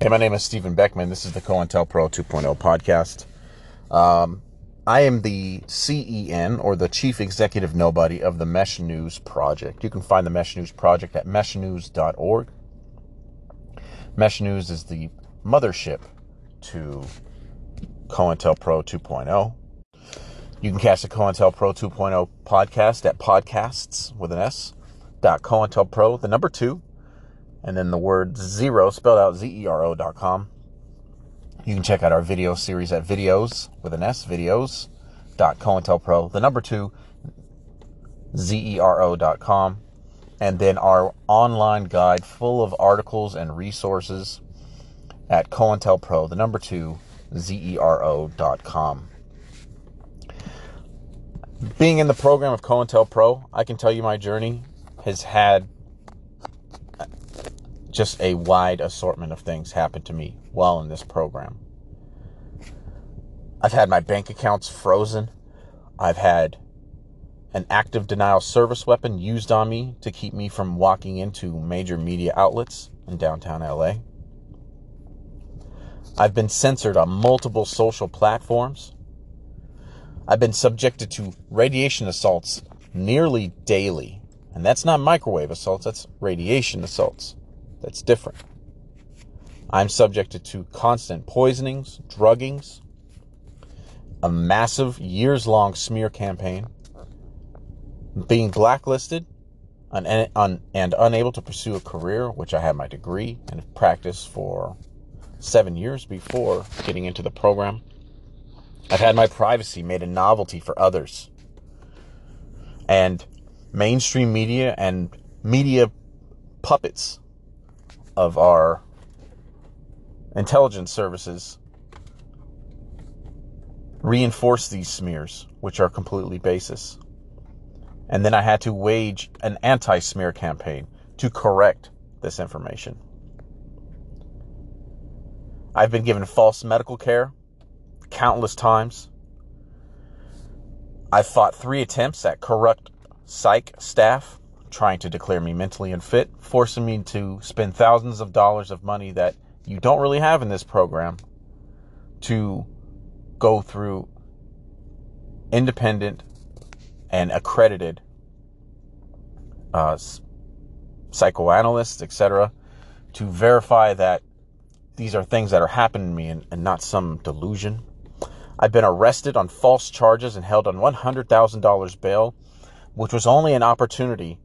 Hey, my name is Stephen Beckman. This is the COINTELPRO 2.0 podcast. Um, I am the CEN or the Chief Executive Nobody of the Mesh News Project. You can find the Mesh News Project at meshnews.org. Mesh News is the mothership to COINTELPRO 2.0. You can catch the COINTELPRO 2.0 podcast at podcasts with an S dot COINTELPRO, the number two, and then the word zero spelled out Z-E-R-O dot com. You can check out our video series at videos with an S, videos dot COINTELPRO, the number two, Z-E-R-O dot com. And then our online guide full of articles and resources at COINTELPRO, the number two, Z-E-R-O dot com. Being in the program of COINTELPRO, I can tell you my journey has had just a wide assortment of things happened to me while in this program. I've had my bank accounts frozen. I've had an active denial service weapon used on me to keep me from walking into major media outlets in downtown LA. I've been censored on multiple social platforms. I've been subjected to radiation assaults nearly daily. And that's not microwave assaults, that's radiation assaults. That's different. I'm subjected to constant poisonings, druggings, a massive years long smear campaign, being blacklisted and, and unable to pursue a career, which I had my degree and practiced for seven years before getting into the program. I've had my privacy made a novelty for others. And mainstream media and media puppets of our intelligence services reinforce these smears, which are completely baseless. And then I had to wage an anti smear campaign to correct this information. I've been given false medical care countless times. I fought three attempts at corrupt psych staff trying to declare me mentally unfit, forcing me to spend thousands of dollars of money that you don't really have in this program to go through independent and accredited uh, psychoanalysts, etc., to verify that these are things that are happening to me and, and not some delusion. I've been arrested on false charges and held on $100,000 bail, which was only an opportunity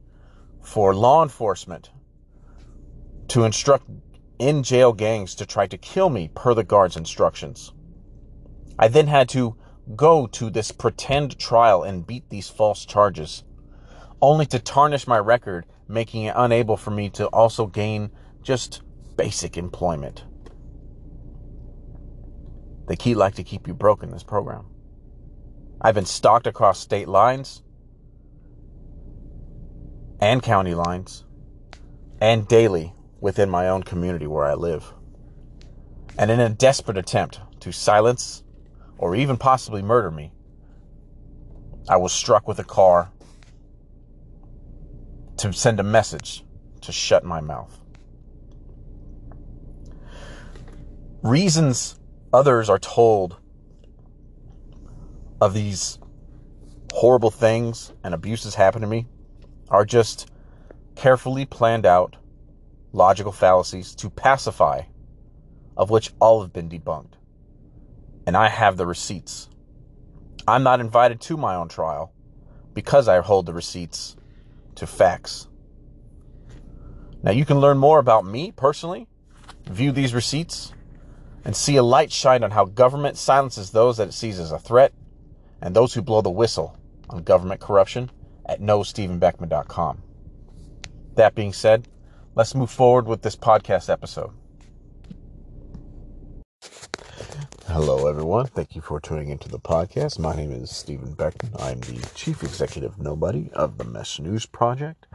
for law enforcement to instruct in jail gangs to try to kill me per the guard's instructions. I then had to go to this pretend trial and beat these false charges, only to tarnish my record, making it unable for me to also gain just basic employment. They keep like to keep you broke in this program. I've been stalked across state lines, and county lines and daily within my own community where I live. And in a desperate attempt to silence or even possibly murder me, I was struck with a car to send a message to shut my mouth. Reasons others are told of these horrible things and abuses happen to me are just carefully planned out logical fallacies to pacify, of which all have been debunked. And I have the receipts. I'm not invited to my own trial because I hold the receipts to facts. Now, you can learn more about me personally, view these receipts, and see a light shine on how government silences those that it sees as a threat and those who blow the whistle on government corruption at knowstephenbeckman.com. That being said, let's move forward with this podcast episode. Hello, everyone. Thank you for tuning into the podcast. My name is Stephen Beckman. I'm the Chief Executive Nobody of the Mesh News Project.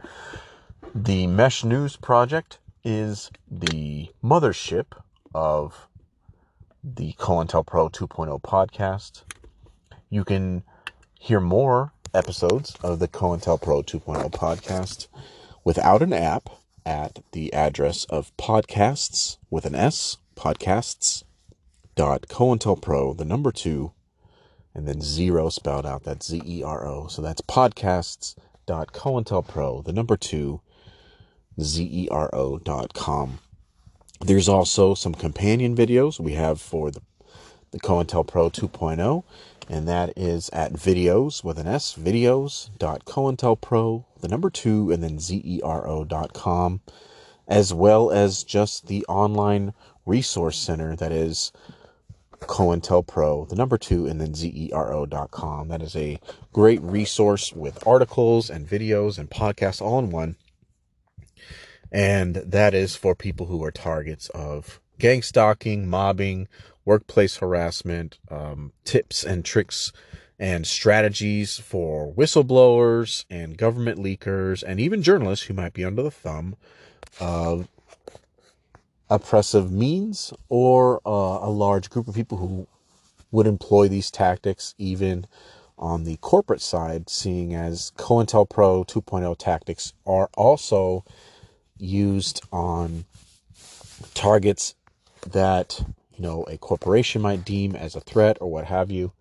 The Mesh News Project is the mothership of the COINTELPRO 2.0 podcast. You can hear more episodes of the COINTELPRO 2.0 podcast without an app at the address of podcasts with an S, podcasts.cointelpro, the number two, and then zero spelled out. That's Z E R O. So that's podcasts.cointelpro, the number two, Z E R O dot com. There's also some companion videos we have for the, the COINTELPRO 2.0, and that is at videos with an S, videos.cointelpro, the number two, and then zero dot com, as well as just the online resource center that is COINTELPRO, the number two, and then zero dot com. That is a great resource with articles and videos and podcasts all in one and that is for people who are targets of gang stalking, mobbing, workplace harassment, um, tips and tricks and strategies for whistleblowers and government leakers and even journalists who might be under the thumb of oppressive means or uh, a large group of people who would employ these tactics even on the corporate side, seeing as COINTELPRO 2.0 tactics are also used on targets that you know a corporation might deem as a threat or what have you.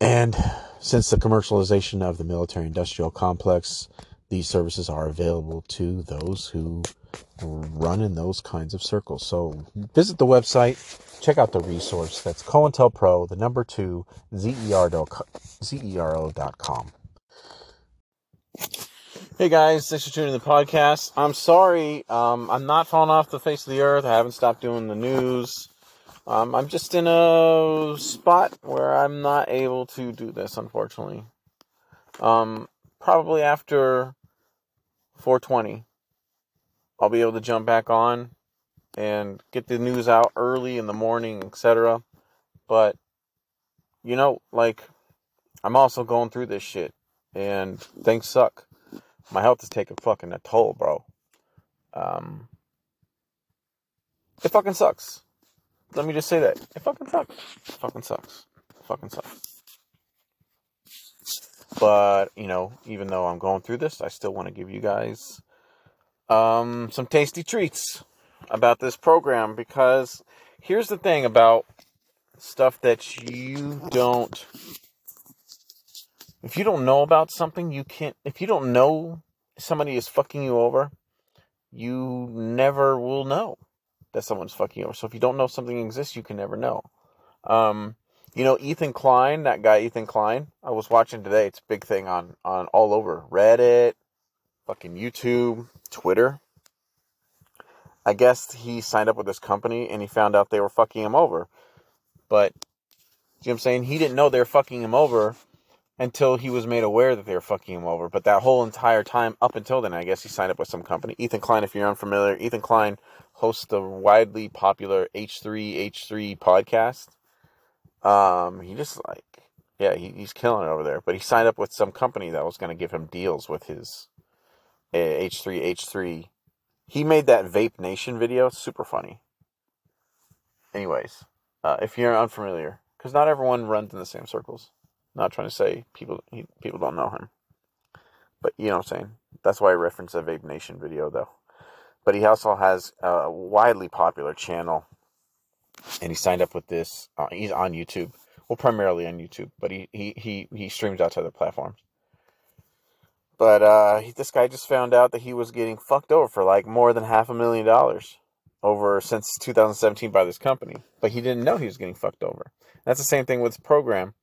And since the commercialization of the military industrial complex these services are available to those who run in those kinds of circles. So visit the website check out the resource. That's cointelpro the number two com Hey guys, thanks for tuning in the podcast. I'm sorry, um, I'm not falling off the face of the earth. I haven't stopped doing the news. Um, I'm just in a spot where I'm not able to do this, unfortunately. Um, probably after 420, I'll be able to jump back on and get the news out early in the morning, etc. But, you know, like, I'm also going through this shit, and things suck my health is taking fucking a toll, bro. Um, it fucking sucks. Let me just say that. It fucking sucks. It fucking sucks. It fucking sucks. But, you know, even though I'm going through this, I still want to give you guys um, some tasty treats about this program because here's the thing about stuff that you don't if you don't know about something, you can't. If you don't know somebody is fucking you over, you never will know that someone's fucking you over. So if you don't know something exists, you can never know. Um, you know, Ethan Klein, that guy Ethan Klein. I was watching today. It's a big thing on on all over Reddit, fucking YouTube, Twitter. I guess he signed up with this company and he found out they were fucking him over. But you know what I'm saying? He didn't know they were fucking him over until he was made aware that they were fucking him over. But that whole entire time, up until then, I guess he signed up with some company. Ethan Klein, if you're unfamiliar, Ethan Klein hosts the widely popular H3H3 podcast. Um, he just like, yeah, he, he's killing it over there. But he signed up with some company that was going to give him deals with his uh, H3H3. He made that Vape Nation video, super funny. Anyways, uh, if you're unfamiliar, because not everyone runs in the same circles not trying to say people he, people don't know him, but you know what I'm saying. That's why I reference the Vape Nation video though. But he also has a widely popular channel, and he signed up with this. Uh, he's on YouTube, well, primarily on YouTube, but he he he he streams out to other platforms. But uh, he, this guy just found out that he was getting fucked over for like more than half a million dollars over since 2017 by this company. But he didn't know he was getting fucked over. That's the same thing with the program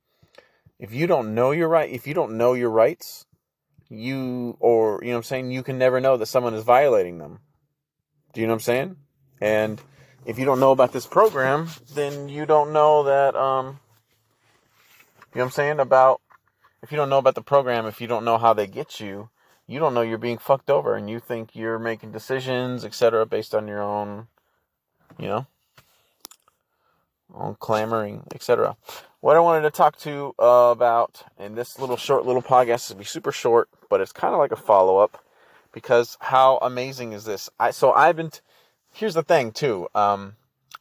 if you don't know your right, if you don't know your rights, you or you know what I'm saying, you can never know that someone is violating them. Do you know what I'm saying? And if you don't know about this program, then you don't know that um you know what I'm saying about if you don't know about the program, if you don't know how they get you, you don't know you're being fucked over and you think you're making decisions, etc., based on your own, you know, own clamoring, etc what I wanted to talk to uh, about in this little short little podcast is be super short, but it's kind of like a follow up because how amazing is this? I so I've been. T- here's the thing too. Um,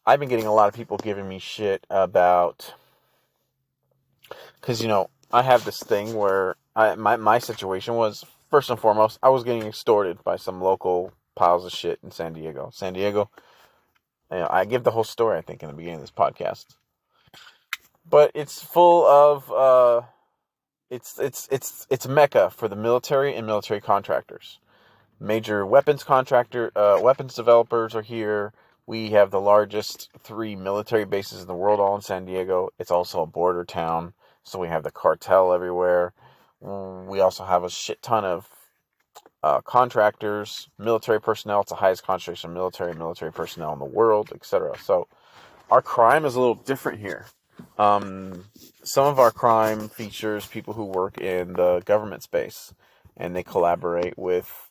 I've been getting a lot of people giving me shit about because you know I have this thing where I my my situation was first and foremost I was getting extorted by some local piles of shit in San Diego. San Diego, You know, I give the whole story, I think, in the beginning of this podcast. But it's full of uh, it's it's it's it's mecca for the military and military contractors. Major weapons contractor, uh, weapons developers are here. We have the largest three military bases in the world, all in San Diego. It's also a border town, so we have the cartel everywhere. We also have a shit ton of uh, contractors, military personnel. It's the highest concentration of military military personnel in the world, etc. So our crime is a little different here. Um, some of our crime features people who work in the government space, and they collaborate with,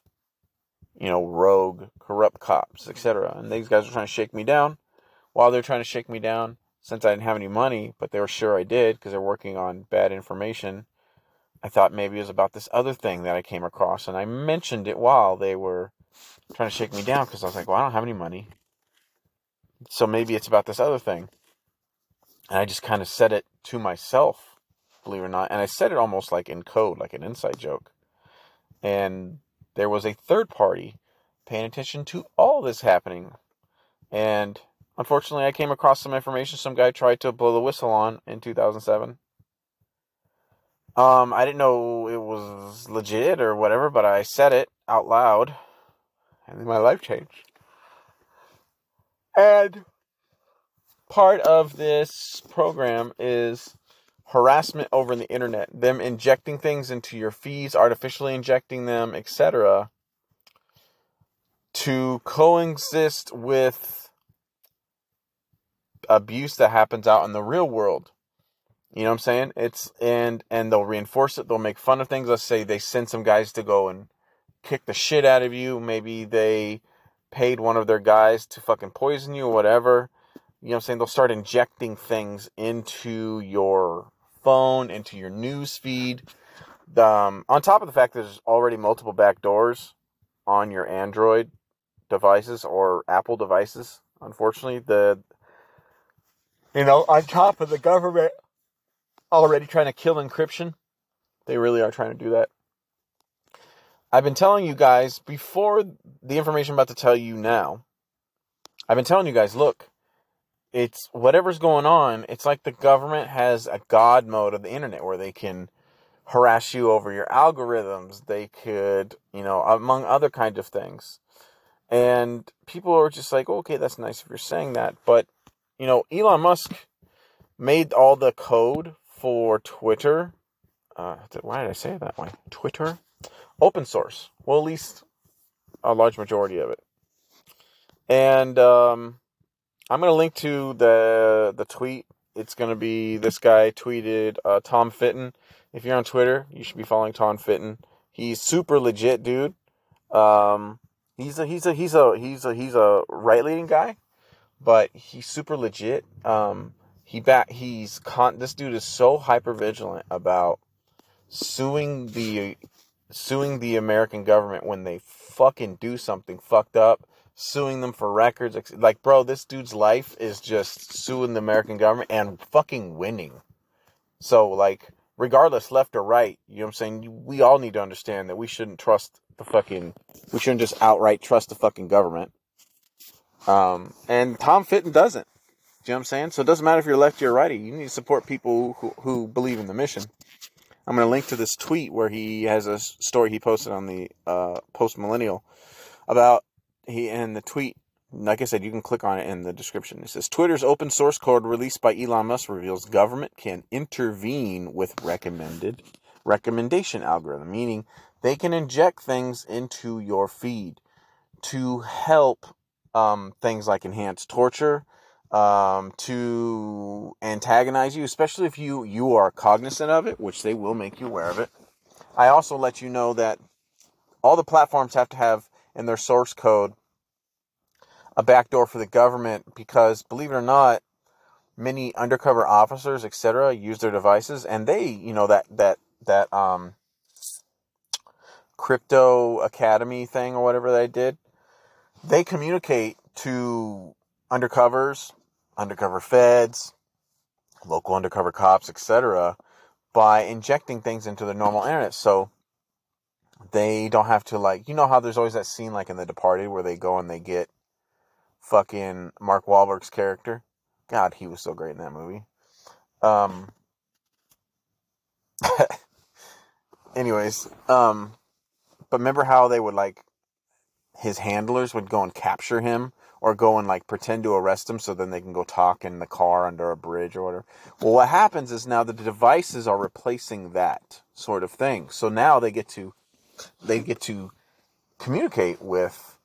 you know, rogue, corrupt cops, etc. And these guys are trying to shake me down. While they're trying to shake me down, since I didn't have any money, but they were sure I did because they're working on bad information, I thought maybe it was about this other thing that I came across, and I mentioned it while they were trying to shake me down because I was like, well, I don't have any money. So maybe it's about this other thing. And I just kind of said it to myself, believe it or not. And I said it almost like in code, like an inside joke. And there was a third party paying attention to all this happening. And unfortunately, I came across some information some guy tried to blow the whistle on in 2007 um, I didn't know it was legit or whatever, but I said it out loud, and then my life changed. And part of this program is harassment over the internet, them injecting things into your feeds, artificially injecting them, etc., to coexist with abuse that happens out in the real world. You know what I'm saying? It's and and they'll reinforce it. They'll make fun of things. Let's say they send some guys to go and kick the shit out of you. Maybe they paid one of their guys to fucking poison you or whatever. You know what I'm saying? They'll start injecting things into your phone, into your news feed. Um, on top of the fact that there's already multiple backdoors on your Android devices or Apple devices. Unfortunately, the you know on top of the government already trying to kill encryption. They really are trying to do that. I've been telling you guys before the information I'm about to tell you now. I've been telling you guys, look, it's whatever's going on, it's like the government has a god mode of the internet where they can harass you over your algorithms. They could, you know, among other kinds of things. And people are just like, okay, that's nice if you're saying that. But, you know, Elon Musk made all the code for Twitter. Uh, why did I say it that way? Twitter, open source. Well, at least a large majority of it. And um, I'm going to link to the the tweet. It's going to be this guy tweeted uh, Tom Fitton. If you're on Twitter, you should be following Tom Fitton. He's super legit, dude. Um, he's a he's a he's a he's a he's a right leading guy, but he's super legit. Um, he back he's con this dude is so hyper vigilant about suing the suing the American government when they fucking do something fucked up, suing them for records. Like, bro, this dude's life is just suing the American government and fucking winning. So, like, regardless, left or right, you know what I'm saying? We all need to understand that we shouldn't trust the fucking, we shouldn't just outright trust the fucking government. Um, and Tom Fitton doesn't. You know what I'm saying? So it doesn't matter if you're lefty or righty. You need to support people who, who believe in the mission. I'm going to link to this tweet where he has a story he posted on the uh, Post Millennial about he and the tweet. Like I said, you can click on it in the description. It says Twitter's open source code released by Elon Musk reveals government can intervene with recommended recommendation algorithm, meaning they can inject things into your feed to help um, things like enhance torture, um, to antagonize you, especially if you you are cognizant of it, which they will make you aware of it. I also let you know that all the platforms have to have in their source code a backdoor for the government because, believe it or not, many undercover officers, etc., use their devices, and they, you know, that that that um, crypto academy thing or whatever they did, they communicate to undercovers undercover feds, local undercover cops, etc., by injecting things into the normal internet. So they don't have to like you know how there's always that scene like in The Departed where they go and they get fucking Mark Wahlberg's character. God, he was so great in that movie. Um. anyways, um, but remember how they would like his handlers would go and capture him or go and like pretend to arrest them so then they can go talk in the car under a bridge or whatever. Well, what happens is now the devices are replacing that sort of thing. So now they get to they get to communicate with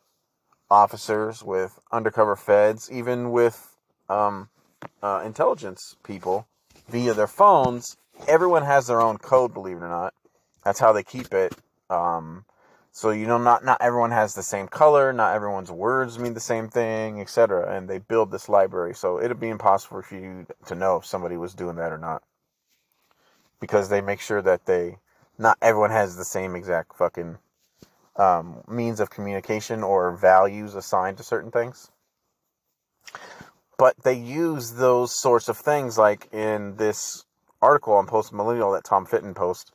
officers, with undercover feds, even with um, uh, intelligence people via their phones. Everyone has their own code, believe it or not. That's how they keep it. Um, so you know, not not everyone has the same color, not everyone's words mean the same thing, etc. And they build this library, so it'd be impossible for you to know if somebody was doing that or not, because they make sure that they, not everyone has the same exact fucking um, means of communication or values assigned to certain things. But they use those sorts of things, like in this article on Post Millennial that Tom Fitton post,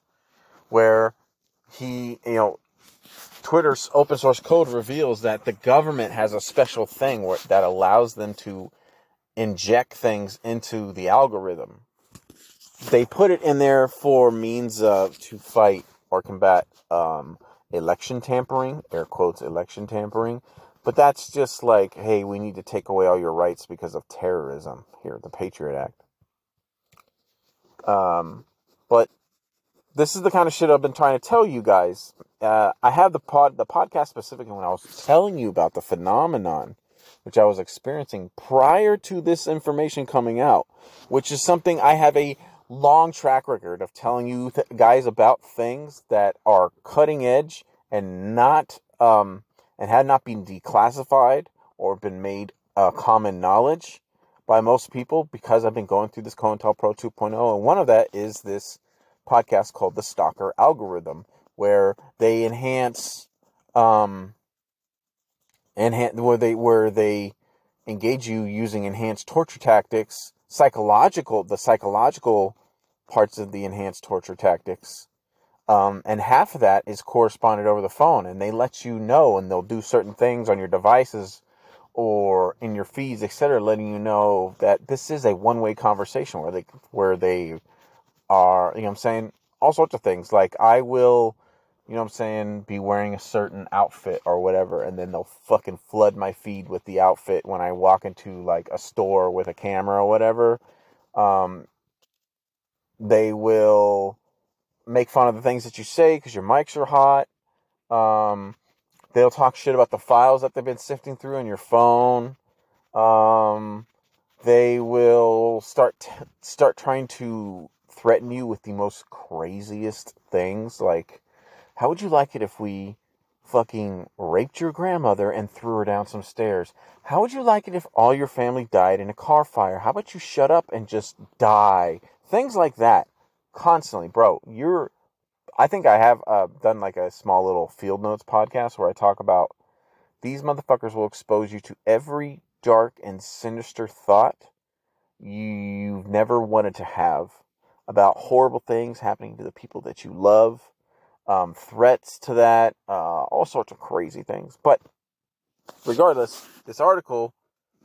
where he, you know, Twitter's open source code reveals that the government has a special thing where, that allows them to inject things into the algorithm. They put it in there for means of to fight or combat um, election tampering, air quotes election tampering. But that's just like, hey, we need to take away all your rights because of terrorism here, the Patriot Act. Um, but this is the kind of shit I've been trying to tell you guys. Uh, I have the pod, the podcast specifically when I was telling you about the phenomenon, which I was experiencing prior to this information coming out, which is something I have a long track record of telling you th- guys about things that are cutting edge and not um, and had not been declassified or been made uh, common knowledge by most people because I've been going through this COINTELPRO 2.0, and one of that is this podcast called the Stalker Algorithm, where they enhance, um, enhance where they where they engage you using enhanced torture tactics, psychological the psychological parts of the enhanced torture tactics. Um, and half of that is corresponded over the phone, and they let you know, and they'll do certain things on your devices or in your feeds, etc., letting you know that this is a one-way conversation where they where they are, you know I'm saying, all sorts of things. Like I will, you know I'm saying, be wearing a certain outfit or whatever, and then they'll fucking flood my feed with the outfit when I walk into like a store with a camera or whatever. Um, they will make fun of the things that you say because your mics are hot. Um, they'll talk shit about the files that they've been sifting through on your phone. Um, they will start t- start trying to threaten you with the most craziest things. Like, how would you like it if we fucking raped your grandmother and threw her down some stairs? How would you like it if all your family died in a car fire? How about you shut up and just die? Things like that. Constantly, bro. You're. I think I have uh, done like a small little field notes podcast where I talk about these motherfuckers will expose you to every dark and sinister thought you've never wanted to have about horrible things happening to the people that you love, um, threats to that, uh, all sorts of crazy things. But regardless, this article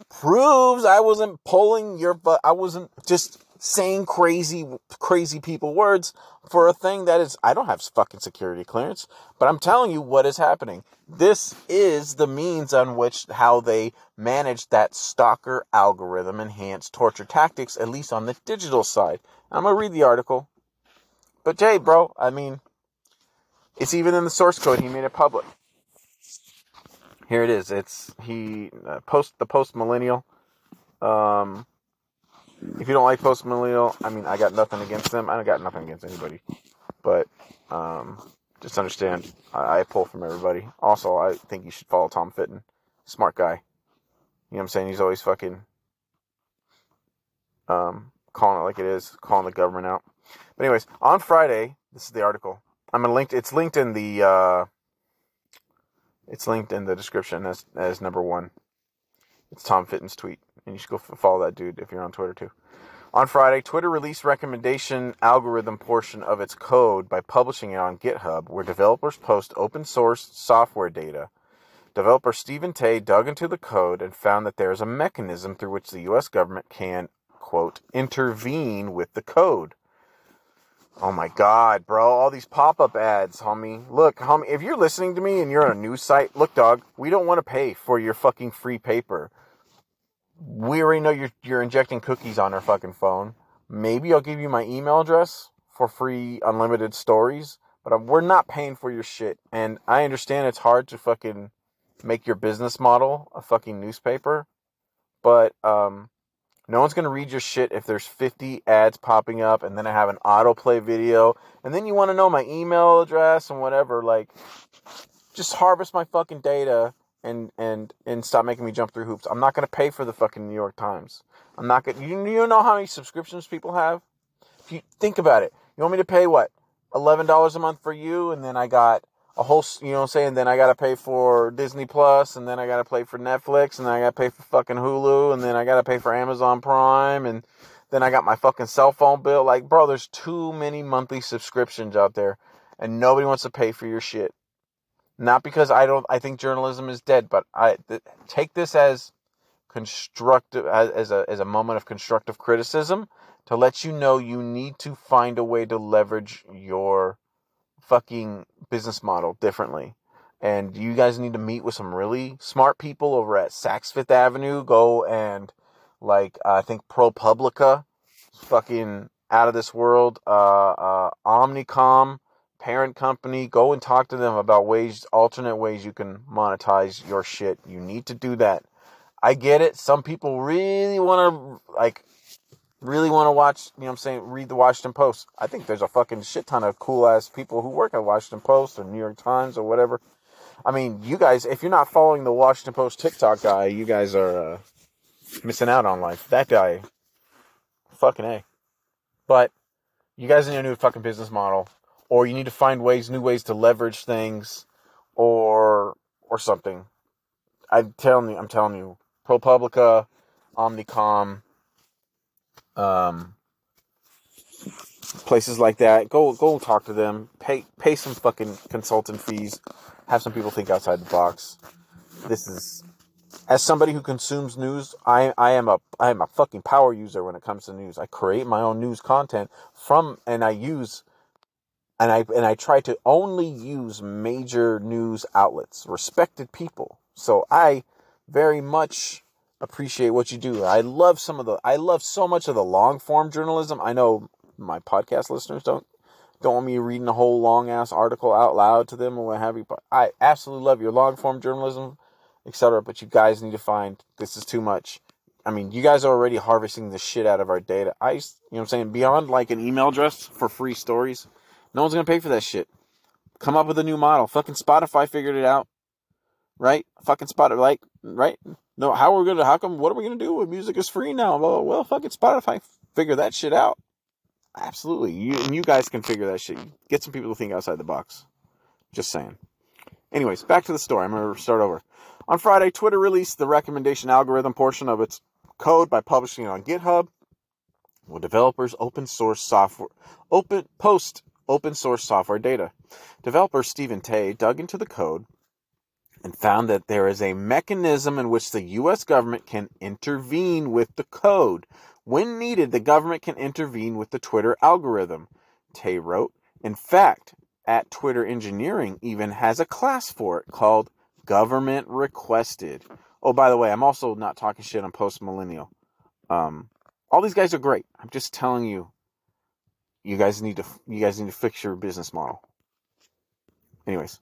proves I wasn't pulling your butt. I wasn't just saying crazy, crazy people words for a thing that is, I don't have fucking security clearance, but I'm telling you what is happening. This is the means on which how they manage that stalker algorithm enhanced torture tactics, at least on the digital side. I'm gonna read the article. But Jay, bro, I mean, it's even in the source code. He made it public. Here it is. It's he uh, post the post millennial. Um, if you don't like post millennial, I mean, I got nothing against them. I don't got nothing against anybody, but um, just understand, I, I pull from everybody. Also, I think you should follow Tom Fitton, smart guy. You know what I'm saying? He's always fucking um, calling it like it is, calling the government out. But anyways, on Friday, this is the article. I'm gonna link. It's linked in the. Uh, it's linked in the description as as number one. It's Tom Fitton's tweet, and you should go follow that dude if you're on Twitter too. On Friday, Twitter released recommendation algorithm portion of its code by publishing it on GitHub, where developers post open source software data Developer Steven Tey dug into the code and found that there is a mechanism through which the US government can, quote, intervene with the code. Oh my god, bro, all these pop-up ads, homie. Look, homie, if you're listening to me and you're on a news site, look, dog, we don't want to pay for your fucking free paper. We already know you're you're injecting cookies on our fucking phone. Maybe I'll give you my email address for free unlimited stories, but we're not paying for your shit. And I understand it's hard to fucking make your business model a fucking newspaper, but um no one's gonna read your shit if there's 50 ads popping up and then I have an autoplay video and then you want to know my email address and whatever. Like, just harvest my fucking data and and and stop making me jump through hoops. I'm not gonna pay for the fucking New York Times. I'm not gonna. You, you know how many subscriptions people have? If you think about it, you want me to pay what? Eleven dollars a month for you, and then I got a whole, you know what I'm saying? Then I got to pay for Disney Plus, and then I got to pay for Netflix, and then I got to pay for fucking Hulu, and then I got to pay for Amazon Prime, and then I got my fucking cell phone bill. Like, bro, there's too many monthly subscriptions out there, and nobody wants to pay for your shit. Not because I don't, I think journalism is dead, but I th- take this as constructive, as, as a as a moment of constructive criticism to let you know you need to find a way to leverage your fucking business model differently. And you guys need to meet with some really smart people over at Saks Fifth Avenue. Go and like I think ProPublica, fucking out of this world. Uh, uh, Omnicom, parent company. Go and talk to them about ways, alternate ways you can monetize your shit. You need to do that. I get it. Some people really want to like really want to watch, you know what I'm saying, read the Washington Post, I think there's a fucking shit ton of cool ass people who work at Washington Post or New York Times or whatever. I mean, you guys, if you're not following the Washington Post TikTok guy, you guys are uh, missing out on life. That guy, fucking A. But you guys need a new fucking business model, or you need to find ways, new ways to leverage things, or or something. I'm telling you, I'm telling you, ProPublica, Omnicom, um, places like that. Go go talk to them. Pay pay some fucking consultant fees. Have some people think outside the box. This is as somebody who consumes news, I I am a I am a fucking power user when it comes to news. I create my own news content from and I use and I and I try to only use major news outlets, respected people. So I very much appreciate what you do. I love some of the I love so much of the long form journalism. I know my podcast listeners don't don't want me reading a whole long ass article out loud to them or what have you. But I absolutely love your long form journalism, etc. But you guys need to find this is too much. I mean, you guys are already harvesting the shit out of our data. I, you know what I'm saying? Beyond like an email address for free stories, no one's gonna pay for that shit. Come up with a new model. Fucking Spotify figured it out, right? Fucking Spotify, like, right? No, how are we gonna? How come? What are we gonna do when music is free now? Well, well, fucking Spotify, figure that shit out. Absolutely, you and you guys can figure that shit. Get some people to think outside the box. Just saying. Anyways, back to the story. I'm gonna start over. On Friday, Twitter released the recommendation algorithm portion of its code by publishing it on GitHub. Will developers open source software open post open source software data? Developer Steven Tey dug into the code and found that there is a mechanism in which the U.S. government can intervene with the code. When needed, the government can intervene with the Twitter algorithm. Tey wrote, in fact, at Twitter Engineering even has a class for it called Government Requested. Oh, by the way, I'm also not talking shit on post millennial. Um, all these guys are great. I'm just telling you, you guys need to you guys need to fix your business model. Anyways,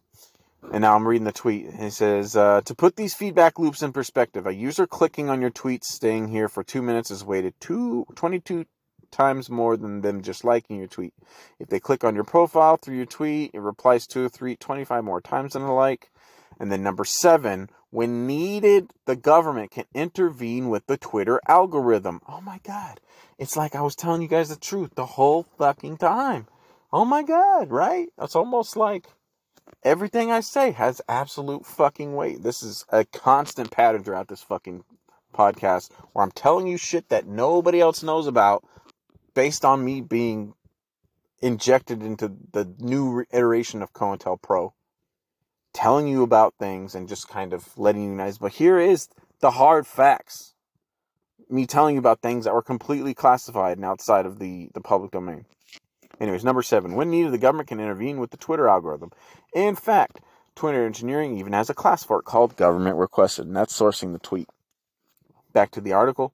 and now I'm reading the tweet. It says, uh, to put these feedback loops in perspective, a user clicking on your tweet staying here for two minutes is weighted two, 22 times more than them just liking your tweet. If they click on your profile through your tweet, it replies a tweet 25 more times than a like. And then number seven, when needed, the government can intervene with the Twitter algorithm. Oh my God. It's like I was telling you guys the truth the whole fucking time. Oh my God, right? It's almost like everything I say has absolute fucking weight. This is a constant pattern throughout this fucking podcast where I'm telling you shit that nobody else knows about based on me being injected into the new iteration of COINTELPRO. telling you about things and just kind of letting you know. But here is the hard facts. Me telling you about things that were completely classified and outside of the, the public domain. Anyways, number seven, when needed, the government can intervene with the Twitter algorithm. In fact, Twitter engineering even has a class for it called government requested, and that's sourcing the tweet. Back to the article.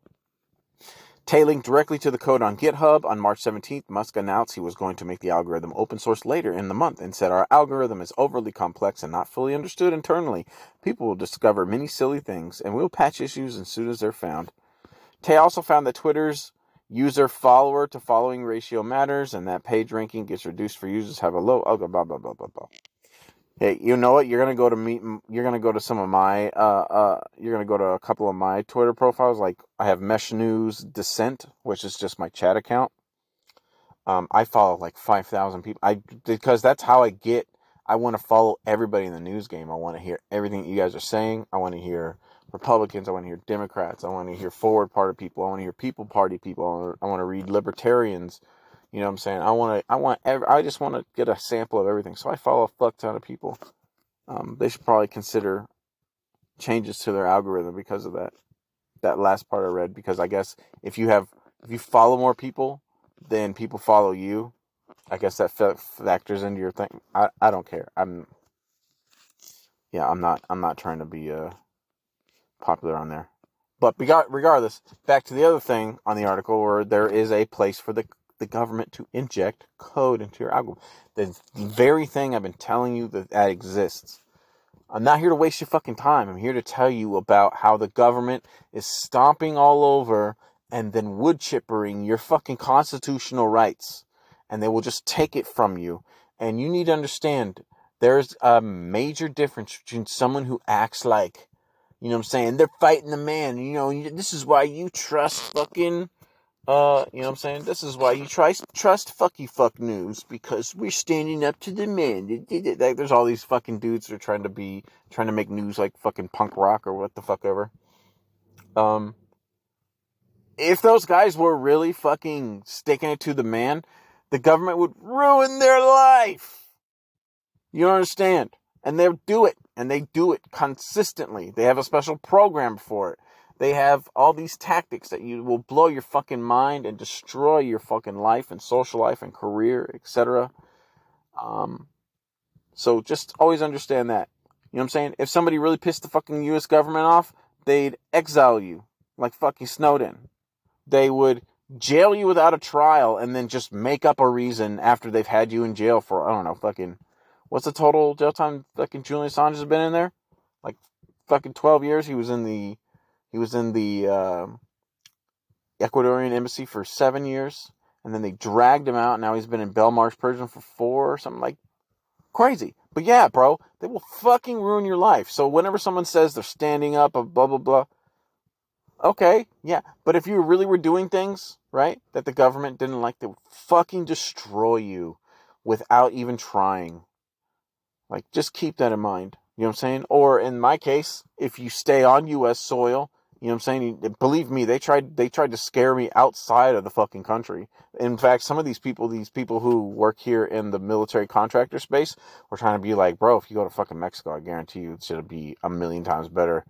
Tey linked directly to the code on GitHub. On March 17th, Musk announced he was going to make the algorithm open source later in the month and said, Our algorithm is overly complex and not fully understood internally. People will discover many silly things, and we'll patch issues as soon as they're found. Tey also found that Twitter's user follower to following ratio matters and that page ranking gets reduced for users have a low blah blah blah blah blah blah. Hey, you know what? You're gonna go to meet. You're gonna go to some of my. Uh, uh, you're gonna go to a couple of my Twitter profiles. Like I have Mesh News Dissent, which is just my chat account. Um, I follow like five thousand people. I because that's how I get. I want to follow everybody in the news game. I want to hear everything you guys are saying. I want to hear Republicans. I want to hear Democrats. I want to hear Forward Party people. I want to hear People Party people. I want to read Libertarians. You know what I'm saying? I want to. I want. I just want to get a sample of everything. So I follow a fuck ton of people. Um, they should probably consider changes to their algorithm because of that. That last part I read. Because I guess if you have, if you follow more people, then people follow you. I guess that factors into your thing. I, I don't care. I'm. Yeah, I'm not. I'm not trying to be. Uh, popular on there. But regardless, back to the other thing on the article where there is a place for the the government to inject code into your algorithm. The very thing I've been telling you that that exists. I'm not here to waste your fucking time. I'm here to tell you about how the government is stomping all over and then wood chippering your fucking constitutional rights. And they will just take it from you. And you need to understand there's a major difference between someone who acts like you know what I'm saying? They're fighting the man. You know, this is why you trust fucking, uh, you know what I'm saying? This is why you try, trust fucky fuck news because we're standing up to the man. There's all these fucking dudes that are trying to be, trying to make news like fucking punk rock or what the fuck ever. Um, if those guys were really fucking sticking it to the man, the government would ruin their life. You understand? And they'll do it and they do it consistently. They have a special program for it. They have all these tactics that you will blow your fucking mind and destroy your fucking life and social life and career, etc. Um, so just always understand that. You know what I'm saying? If somebody really pissed the fucking US government off, they'd exile you like fucking Snowden. They would jail you without a trial and then just make up a reason after they've had you in jail for, I don't know, fucking What's the total jail time fucking Julian Assange has been in there? Like fucking 12 years. He was in the he was in the uh, Ecuadorian embassy for seven years, and then they dragged him out. Now he's been in Belmarsh prison for four or something like crazy. But yeah, bro, they will fucking ruin your life. So whenever someone says they're standing up, blah blah blah. Okay, yeah, but if you really were doing things right that the government didn't like, they would fucking destroy you without even trying. Like, just keep that in mind. You know what I'm saying? Or in my case, if you stay on U.S. soil, you know what I'm saying? Believe me, they tried they tried to scare me outside of the fucking country. In fact, some of these people, these people who work here in the military contractor space, were trying to be like, bro, if you go to fucking Mexico, I guarantee you it's gonna be a million times better.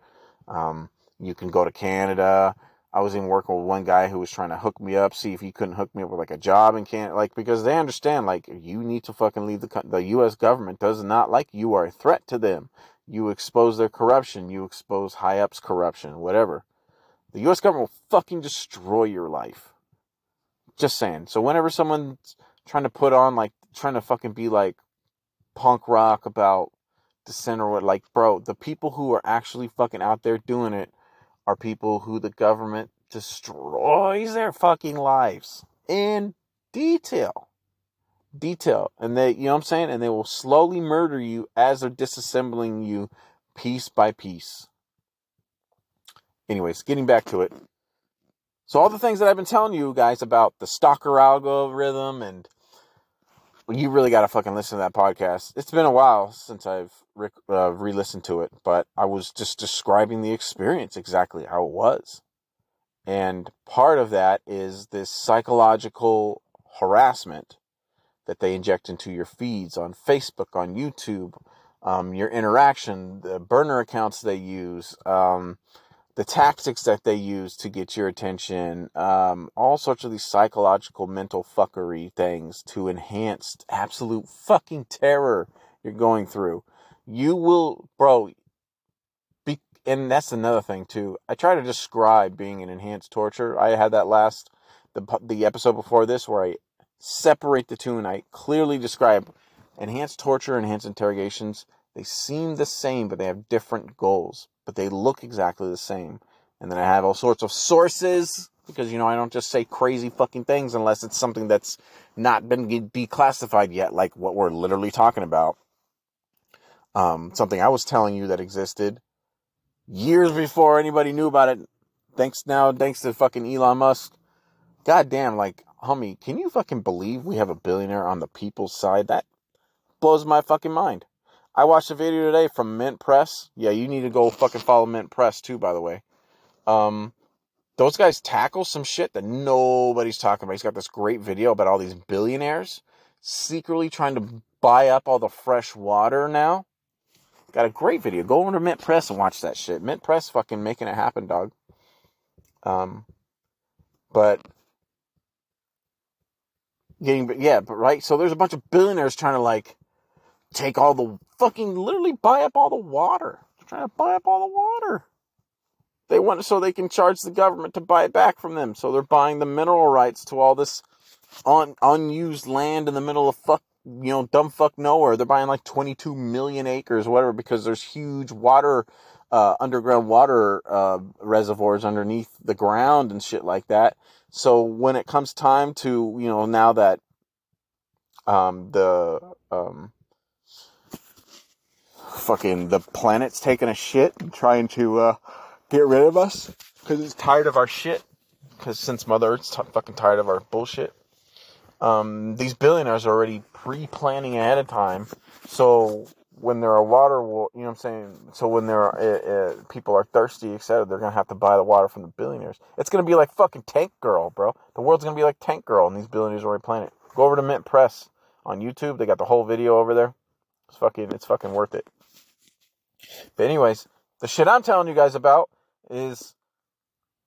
Um, you can go to Canada. I was even working with one guy who was trying to hook me up, see if he couldn't hook me up with like a job and can't like because they understand like you need to fucking leave the the U.S. government does not like you are a threat to them. You expose their corruption, you expose high ups corruption, whatever. The U.S. government will fucking destroy your life. Just saying. So whenever someone's trying to put on like trying to fucking be like punk rock about dissent or what, like bro, the people who are actually fucking out there doing it are people who the government destroys their fucking lives in detail. Detail. And they, you know what I'm saying? And they will slowly murder you as they're disassembling you piece by piece. Anyways, getting back to it. So, all the things that I've been telling you guys about the stalker algorithm and you really got to fucking listen to that podcast. It's been a while since I've re- uh, listened to it, but I was just describing the experience exactly how it was. And part of that is this psychological harassment that they inject into your feeds on Facebook, on YouTube, um, your interaction, the burner accounts they use, um, the tactics that they use to get your attention, um, all sorts of these psychological mental fuckery things to enhance absolute fucking terror you're going through. You will, bro, be, and that's another thing too. I try to describe being an enhanced torture. I had that last, the, the episode before this where I separate the two and I clearly describe enhanced torture, enhanced interrogations. They seem the same, but they have different goals but they look exactly the same. And then I have all sorts of sources because, you know, I don't just say crazy fucking things unless it's something that's not been declassified yet, like what we're literally talking about. Um, something I was telling you that existed years before anybody knew about it. Thanks now, thanks to fucking Elon Musk. God damn, like, homie, can you fucking believe we have a billionaire on the people's side? That blows my fucking mind. I watched a video today from Mint Press. Yeah, you need to go fucking follow Mint Press too, by the way. Um, those guys tackle some shit that nobody's talking about. He's got this great video about all these billionaires secretly trying to buy up all the fresh water now. Got a great video. Go over to Mint Press and watch that shit. Mint Press fucking making it happen, dog. Um, but getting, yeah, but right. So there's a bunch of billionaires trying to like take all the fucking literally buy up all the water. They're trying to buy up all the water. They want so they can charge the government to buy it back from them. So they're buying the mineral rights to all this un, unused land in the middle of fuck, you know, dumb fuck nowhere. They're buying like 22 million acres, whatever, because there's huge water, uh, underground water, uh, reservoirs underneath the ground and shit like that. So when it comes time to, you know, now that, um, the, um, fucking the planet's taking a shit and trying to uh, get rid of us because it's tired of our shit. Because since Mother Earth's t- fucking tired of our bullshit, um, these billionaires are already pre-planning ahead of time. So when there are water, you know what I'm saying? So when there are uh, uh, people are thirsty, etc., they're gonna have to buy the water from the billionaires. It's gonna be like fucking Tank Girl, bro. The world's gonna be like Tank Girl, and these billionaires are already planning it. Go over to Mint Press on YouTube. They got the whole video over there. It's fucking, it's fucking worth it. But anyways, the shit I'm telling you guys about is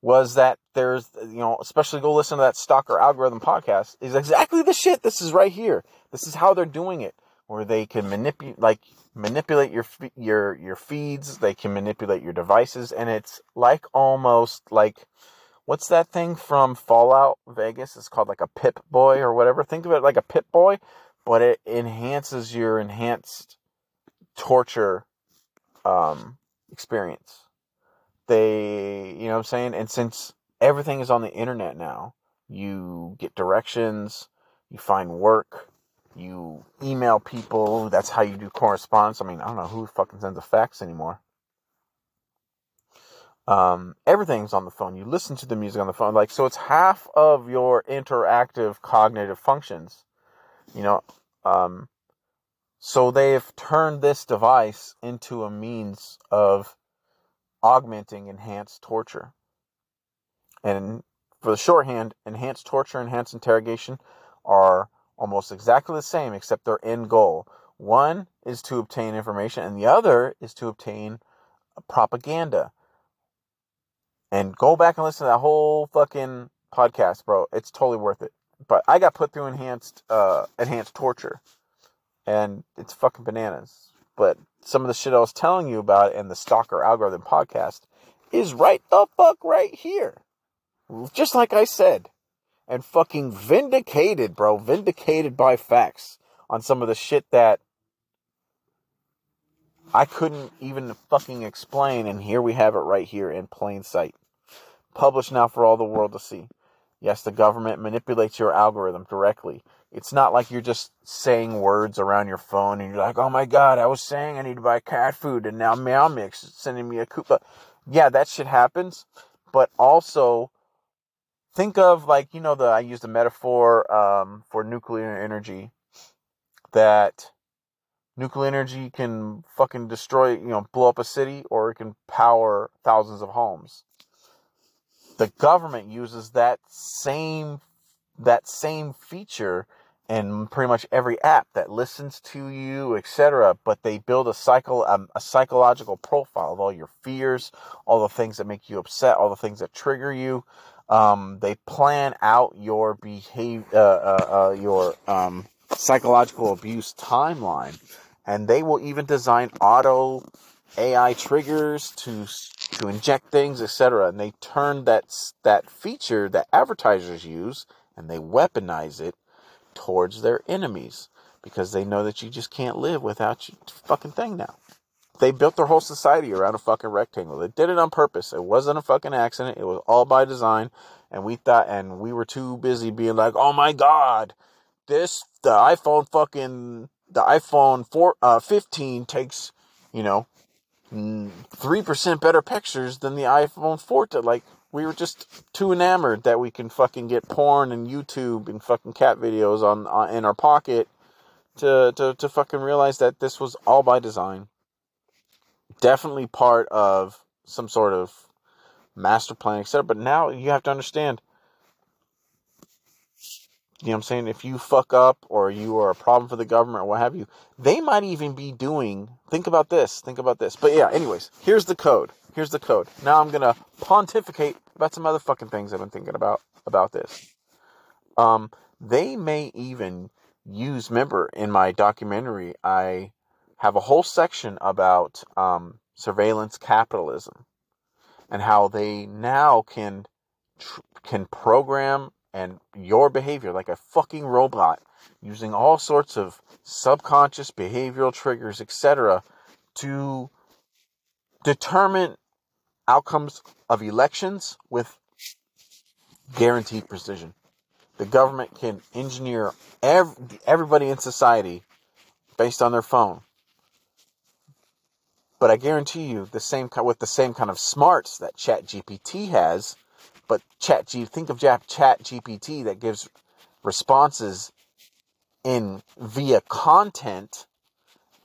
was that there's you know especially go listen to that stalker algorithm podcast is exactly the shit this is right here this is how they're doing it where they can manipulate like manipulate your your your feeds they can manipulate your devices and it's like almost like what's that thing from fallout vegas it's called like a pip boy or whatever think of it like a pip boy but it enhances your enhanced torture um, experience. They, you know what I'm saying? And since everything is on the internet now, you get directions, you find work, you email people. That's how you do correspondence. I mean, I don't know who fucking sends a fax anymore. Um, everything's on the phone. You listen to the music on the phone. Like, so it's half of your interactive cognitive functions. You know, um, so they've turned this device into a means of augmenting enhanced torture. And for the shorthand, enhanced torture, enhanced interrogation are almost exactly the same, except their end goal. One is to obtain information, and the other is to obtain propaganda. And go back and listen to that whole fucking podcast, bro. It's totally worth it. But I got put through enhanced uh, enhanced torture and it's fucking bananas. But some of the shit I was telling you about in the Stalker Algorithm podcast is right the fuck right here. Just like I said. And fucking vindicated, bro. Vindicated by facts on some of the shit that I couldn't even fucking explain. And here we have it right here in plain sight. Published now for all the world to see. Yes, the government manipulates your algorithm directly. It's not like you're just saying words around your phone and you're like, oh my God, I was saying I need to buy cat food and now Meow Mix is sending me a Koopa. Yeah, that shit happens. But also, think of like, you know, the, I used a metaphor, um, for nuclear energy that nuclear energy can fucking destroy, you know, blow up a city or it can power thousands of homes. The government uses that same, that same feature in pretty much every app that listens to you, etc. But they build a cycle, um, a psychological profile of all your fears, all the things that make you upset, all the things that trigger you. Um, they plan out your behavior, uh, uh, uh, your um, psychological abuse timeline, and they will even design auto AI triggers to to inject things, etc. And they turn that that feature that advertisers use and they weaponize it towards their enemies because they know that you just can't live without your fucking thing now. They built their whole society around a fucking rectangle. They did it on purpose. It wasn't a fucking accident. It was all by design. And we thought, and we were too busy being like, oh my God, this, the iPhone fucking, the iPhone 4, uh, 15 takes, you know, 3% better pictures than the iPhone 14. Like, we were just too enamored that we can fucking get porn and YouTube and fucking cat videos on, on in our pocket to, to, to fucking realize that this was all by design. Definitely part of some sort of master plan, etc. But now you have to understand you know what I'm saying? If you fuck up or you are a problem for the government or what have you, they might even be doing. Think about this. Think about this. But yeah, anyways, here's the code. Here's the code. Now I'm gonna pontificate about some other fucking things I've been thinking about about this. Um, they may even use. Remember, in my documentary, I have a whole section about um, surveillance capitalism and how they now can can program and your behavior like a fucking robot using all sorts of subconscious behavioral triggers, etc., to determine outcomes of elections with guaranteed precision. The government can engineer every, everybody in society based on their phone. But I guarantee you, the same with the same kind of smarts that ChatGPT has, but Chat G, think of Chat GPT that gives responses in via content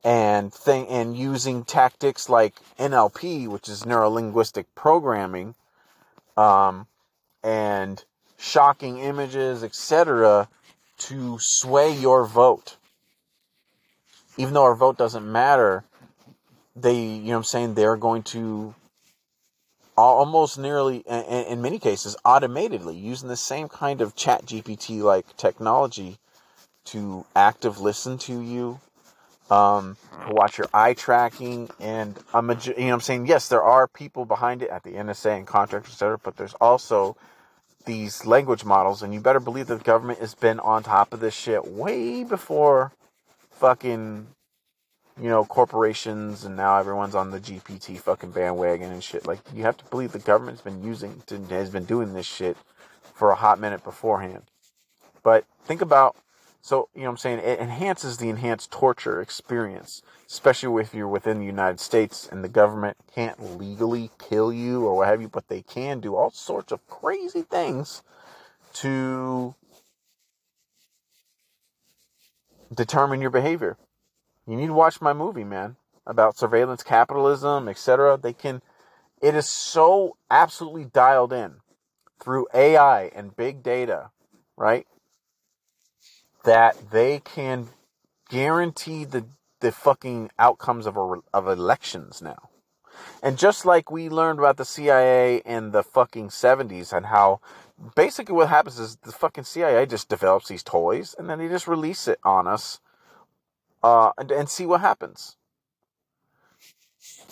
and thing and using tactics like NLP, which is neuro linguistic programming, um, and shocking images, etc., to sway your vote. Even though our vote doesn't matter, they, you know, I'm saying they're going to almost nearly, in many cases, automatedly using the same kind of chat GPT like technology to active listen to you, um, watch your eye tracking, and I'm, you know, I'm saying yes, there are people behind it at the NSA and contractors, etc. But there's also these language models, and you better believe that the government has been on top of this shit way before fucking you know, corporations and now everyone's on the GPT fucking bandwagon and shit. Like, you have to believe the government's been using, has been doing this shit for a hot minute beforehand. But think about, so, you know I'm saying, it enhances the enhanced torture experience, especially if you're within the United States and the government can't legally kill you or what have you, but they can do all sorts of crazy things to determine your behavior. You need to watch my movie, man, about surveillance capitalism, etc. They can it is so absolutely dialed in through AI and big data, right? That they can guarantee the the fucking outcomes of of elections now. And just like we learned about the CIA in the fucking 70s and how basically what happens is the fucking CIA just develops these toys and then they just release it on us uh, and, and see what happens.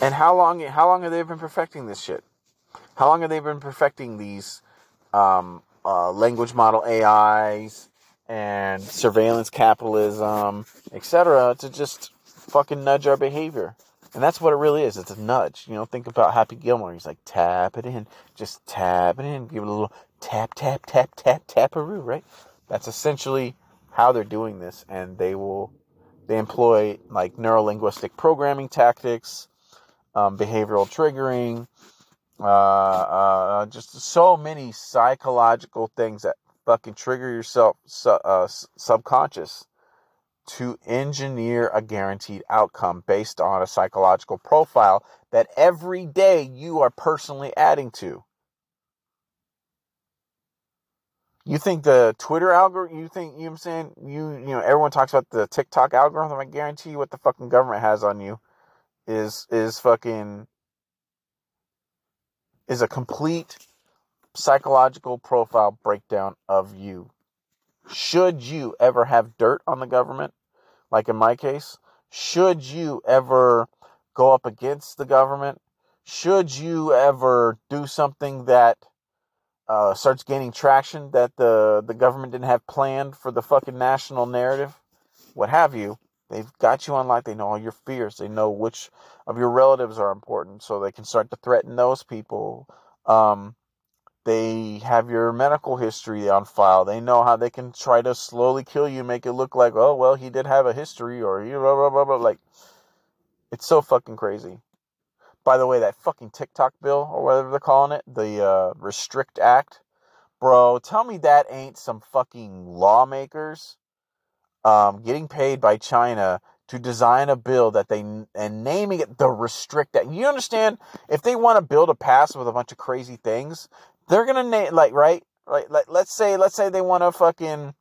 And how long how long have they been perfecting this shit? How long have they been perfecting these um, uh, language model AIs and surveillance capitalism, etc., to just fucking nudge our behavior? And that's what it really is. It's a nudge. You know, think about Happy Gilmore. He's like, tap it in, just tap it in, give it a little tap, tap, tap, tap, taparoo, right? That's essentially how they're doing this, and they will they employ like neuro linguistic programming tactics, um, behavioral triggering, uh, uh, just so many psychological things that fucking trigger yourself su- uh, subconscious to engineer a guaranteed outcome based on a psychological profile that every day you are personally adding to. You think the Twitter algorithm, you think, you know what I'm saying? You, you know, everyone talks about the TikTok algorithm. I guarantee you what the fucking government has on you is, is fucking, is a complete psychological profile breakdown of you. Should you ever have dirt on the government, like in my case, should you ever go up against the government, should you ever do something that uh, starts gaining traction that the, the government didn't have planned for the fucking national narrative, what have you, they've got you on lock. They know all your fears. They know which of your relatives are important, so they can start to threaten those people. Um, they have your medical history on file. They know how they can try to slowly kill you, make it look like, oh well, he did have a history, or you blah blah blah blah. Like, it's so fucking crazy. By the way, that fucking TikTok bill or whatever they're calling it, the uh, Restrict Act, bro. Tell me that ain't some fucking lawmakers um, getting paid by China to design a bill that they and naming it the Restrict Act. You understand? If they want to build a pass with a bunch of crazy things, they're gonna name like right, right. Like let's say let's say they want to fucking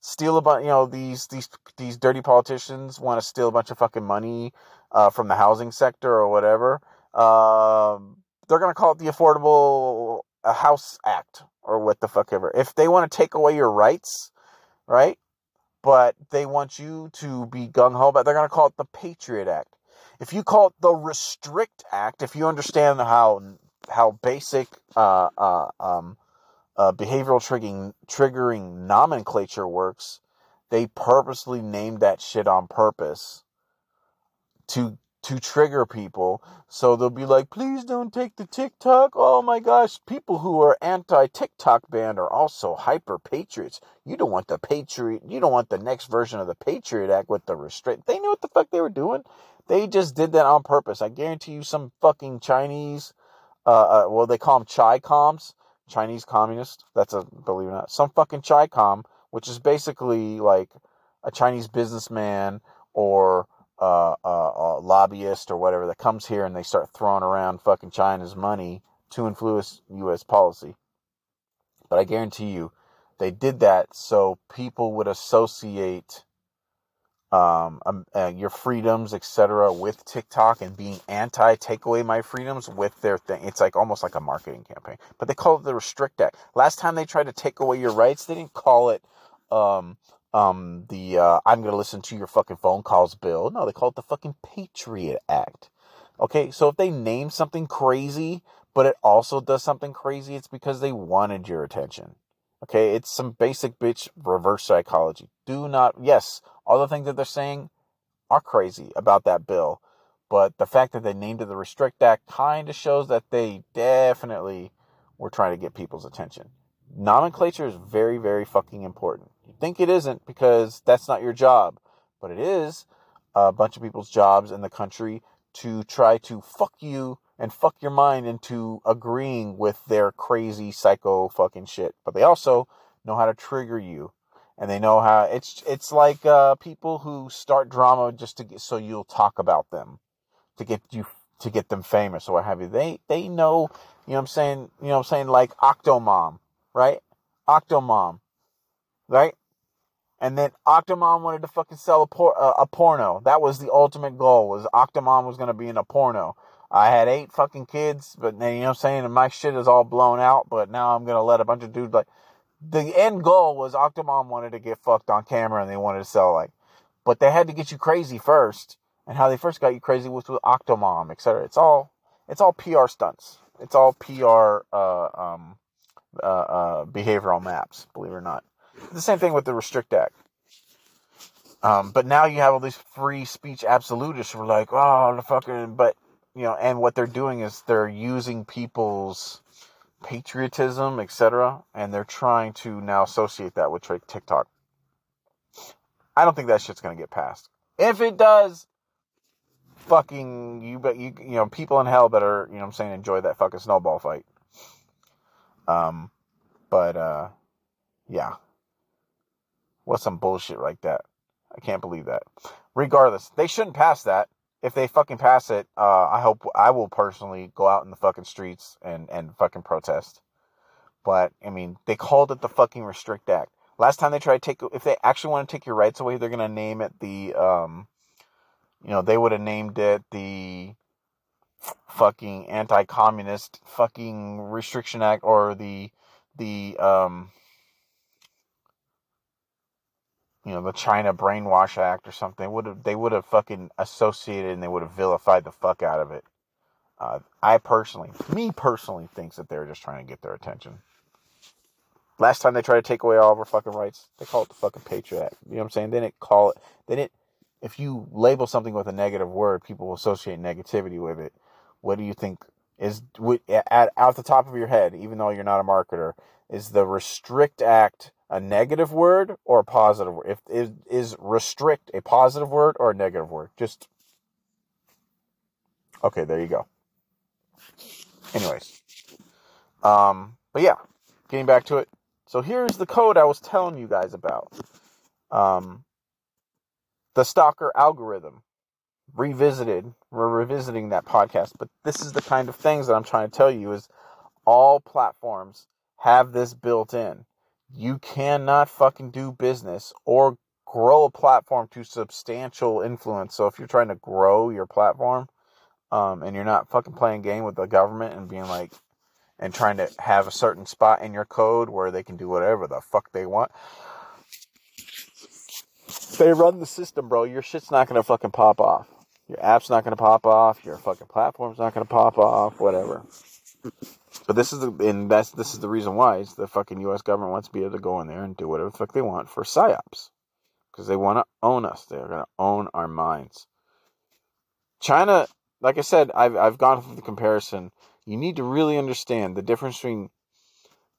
steal a bunch. You know these these these dirty politicians want to steal a bunch of fucking money uh, from the housing sector or whatever. Um, they're gonna call it the Affordable uh, House Act or what the fuck ever. If they want to take away your rights, right? But they want you to be gung ho, but they're gonna call it the Patriot Act. If you call it the Restrict Act, if you understand how how basic uh, uh, um, uh, behavioral triggering triggering nomenclature works, they purposely named that shit on purpose to to trigger people. So they'll be like, please don't take the TikTok. Oh my gosh, people who are anti TikTok banned are also hyper patriots. You don't want the patriot, you don't want the next version of the Patriot Act with the restraint. They knew what the fuck they were doing. They just did that on purpose. I guarantee you, some fucking Chinese, uh, uh well, they call them ChiComs, Chinese communist. That's a, believe it or not, some fucking ChiCom, which is basically like a Chinese businessman or uh, uh, lobbyist or whatever that comes here and they start throwing around fucking China's money to influence U.S. policy. But I guarantee you, they did that so people would associate um, um uh, your freedoms, etc., with TikTok and being anti take away my freedoms with their thing. It's like almost like a marketing campaign. But they call it the Restrict Act. Last time they tried to take away your rights, they didn't call it um, um, the uh, I'm going to listen to your fucking phone calls bill. No, they call it the fucking Patriot Act. Okay, so if they name something crazy, but it also does something crazy, it's because they wanted your attention. Okay, it's some basic bitch reverse psychology. Do not, yes, all the things that they're saying are crazy about that bill, but the fact that they named it the Restrict Act kind of shows that they definitely were trying to get people's attention. Nomenclature is very, very fucking important. You think it isn't because that's not your job, but it is a bunch of people's jobs in the country to try to fuck you and fuck your mind into agreeing with their crazy psycho fucking shit. But they also know how to trigger you. And they know how it's it's like uh, people who start drama just to get so you'll talk about them to get you to get them famous or what have you. They they know, you know what I'm saying, you know I'm saying, like Octomom, right? Octomom right? And then Octomom wanted to fucking sell a, por- uh, a porno. That was the ultimate goal. Was Octomom was gonna be in a porno. I had eight fucking kids, but you know what I'm saying? And my shit is all blown out, but now I'm gonna let a bunch of dudes like the end goal was Octomom wanted to get fucked on camera and they wanted to sell like but they had to get you crazy first. And how they first got you crazy was with Octomom, etc. It's all it's all PR stunts. It's all PR uh, um, uh, uh, behavioral maps, believe it or not. The same thing with the Restrict Act. Um, but now you have all these free speech absolutists who are like, oh, the fucking, but, you know, and what they're doing is they're using people's patriotism, etc., and they're trying to now associate that with TikTok. I don't think that shit's gonna get passed. If it does, fucking you bet you you know people in hell better you know I'm saying enjoy that fucking snowball fight. Um, but uh, yeah. What's some bullshit like that? I can't believe that. Regardless, they shouldn't pass that. If they fucking pass it, uh, I hope I will personally go out in the fucking streets and, and fucking protest. But I mean, they called it the fucking Restrict Act. Last time they tried to take, if they actually want to take your rights away, they're gonna name it the, um, you know, they would have named it the fucking anti-communist fucking restriction act or the the um you know the China brainwash act or something would have they would have fucking associated and they would have vilified the fuck out of it. Uh, I personally, me personally, thinks that they're just trying to get their attention. Last time they tried to take away all of our fucking rights, they call it the fucking Patriot Act. You know what I'm saying? They didn't call it. They didn't. If you label something with a negative word, people will associate negativity with it. What do you think is at out the top of your head, even though you're not a marketer, is the Restrict Act a negative word or a positive word? If is, is restrict a positive word or a negative word? Just okay. There you go. Anyways, um, but yeah, getting back to it. So here's the code I was telling you guys about. Um, the stalker algorithm revisited. We're revisiting that podcast, but this is the kind of things that I'm trying to tell you is all platforms have this built in. You cannot fucking do business or grow a platform to substantial influence. So if you're trying to grow your platform, um, and you're not fucking playing game with the government and being like, and trying to have a certain spot in your code where they can do whatever the fuck they want. They run the system, bro. Your shit's not gonna fucking pop off. Your app's not gonna pop off. Your fucking platform's not gonna pop off. Whatever. But this is the and that's this is the reason why is the fucking U.S. government wants to be able to go in there and do whatever the fuck they want for psyops, because they want to own us. They're gonna own our minds. China, like I said, I've I've gone through the comparison. You need to really understand the difference between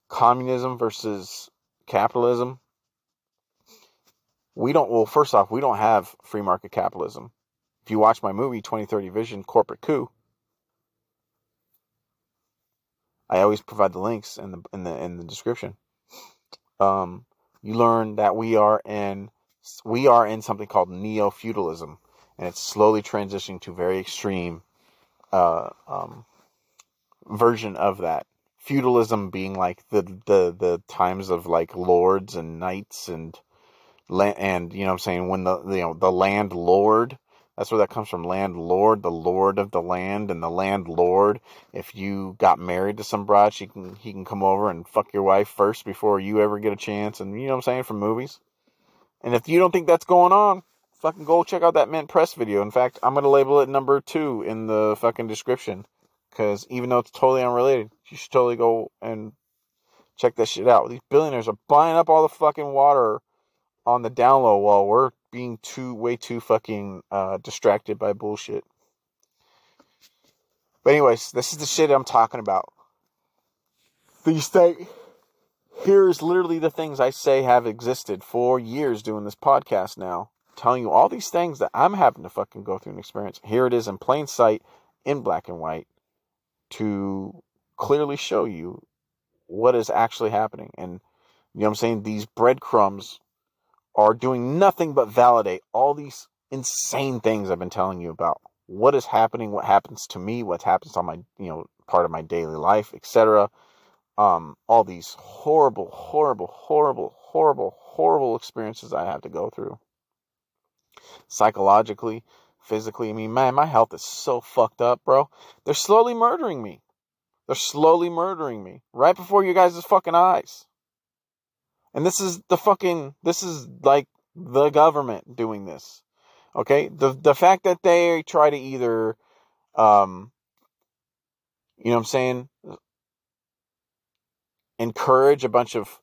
communism versus capitalism. We don't. Well, first off, we don't have free market capitalism. If you watch my movie 2030 Vision Corporate Coup, I always provide the links in the in the in the description. Um, you learn that we are in we are in something called neo feudalism, and it's slowly transitioning to very extreme uh, um, version of that. Feudalism being like the the the times of like lords and knights and and you know I'm saying when the you know the landlord that's where that comes from. Landlord, the lord of the land, and the landlord. If you got married to some broad, she can he can come over and fuck your wife first before you ever get a chance. And you know what I'm saying from movies. And if you don't think that's going on, fucking go check out that Mint Press video. In fact, I'm gonna label it number two in the fucking description. Because even though it's totally unrelated, you should totally go and check that shit out. These billionaires are buying up all the fucking water on the down low while we're being too way too fucking uh, distracted by bullshit. But anyways, this is the shit I'm talking about. These things here's literally the things I say have existed for years doing this podcast now. Telling you all these things that I'm having to fucking go through and experience. Here it is in plain sight, in black and white, to clearly show you what is actually happening. And you know what I'm saying? These breadcrumbs are doing nothing but validate all these insane things I've been telling you about. What is happening, what happens to me, what happens on my, you know, part of my daily life, etc. Um, all these horrible, horrible, horrible, horrible, horrible experiences I have to go through. Psychologically, physically, I mean, man, my health is so fucked up, bro. They're slowly murdering me. They're slowly murdering me right before you guys' fucking eyes. And this is the fucking this is like the government doing this. Okay? The the fact that they try to either um you know what I'm saying encourage a bunch of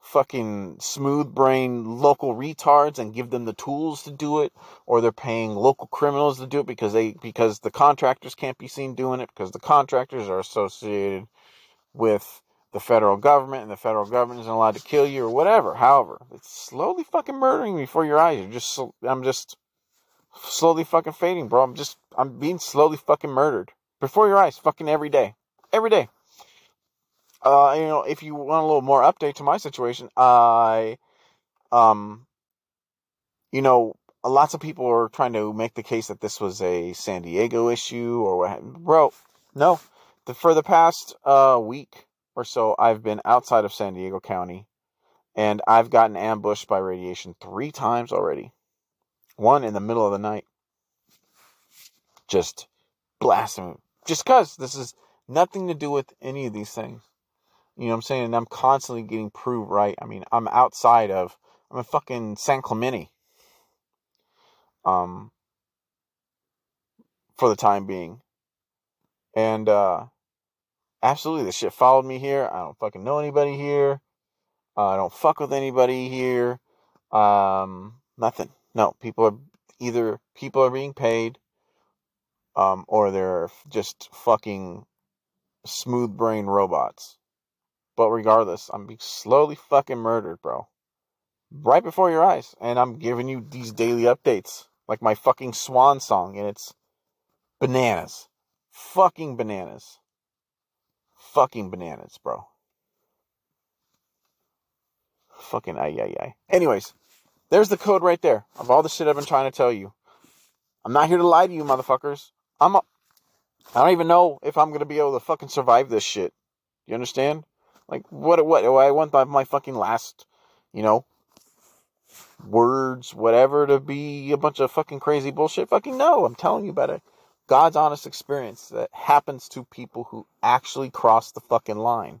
fucking smooth brain local retards and give them the tools to do it or they're paying local criminals to do it because they because the contractors can't be seen doing it because the contractors are associated with the federal government and the federal government isn't allowed to kill you or whatever. However, it's slowly fucking murdering me before your eyes. You're just, I'm just slowly fucking fading, bro. I'm just, I'm being slowly fucking murdered before your eyes, fucking every day, every day. Uh, you know, if you want a little more update to my situation, I, um, you know, lots of people are trying to make the case that this was a San Diego issue or what. Bro, no. The, for the past uh week, or so, I've been outside of San Diego County, and I've gotten ambushed by radiation three times already. One in the middle of the night, just blasting. Just because this is nothing to do with any of these things. You know what I'm saying? And I'm constantly getting proved right. I mean, I'm outside of, I'm in fucking San Clemente. Um, for the time being. And, uh, absolutely, this shit followed me here. I don't fucking know anybody here. Uh, I don't fuck with anybody here. Um, nothing. No, people are either people are being paid, um, or they're just fucking smooth brain robots. But regardless, I'm being slowly fucking murdered, bro. Right before your eyes. And I'm giving you these daily updates. Like my fucking swan song. And it's bananas. Fucking bananas. Fucking bananas, bro. Fucking ay ay ay. Anyways, there's the code right there of all the shit I've been trying to tell you. I'm not here to lie to you, motherfuckers. I'm a, I don't even know if I'm gonna be able to fucking survive this shit. You understand? Like what? What? I want my, my fucking last, you know, words, whatever, to be a bunch of fucking crazy bullshit. Fucking no. I'm telling you about it. God's honest experience that happens to people who actually cross the fucking line.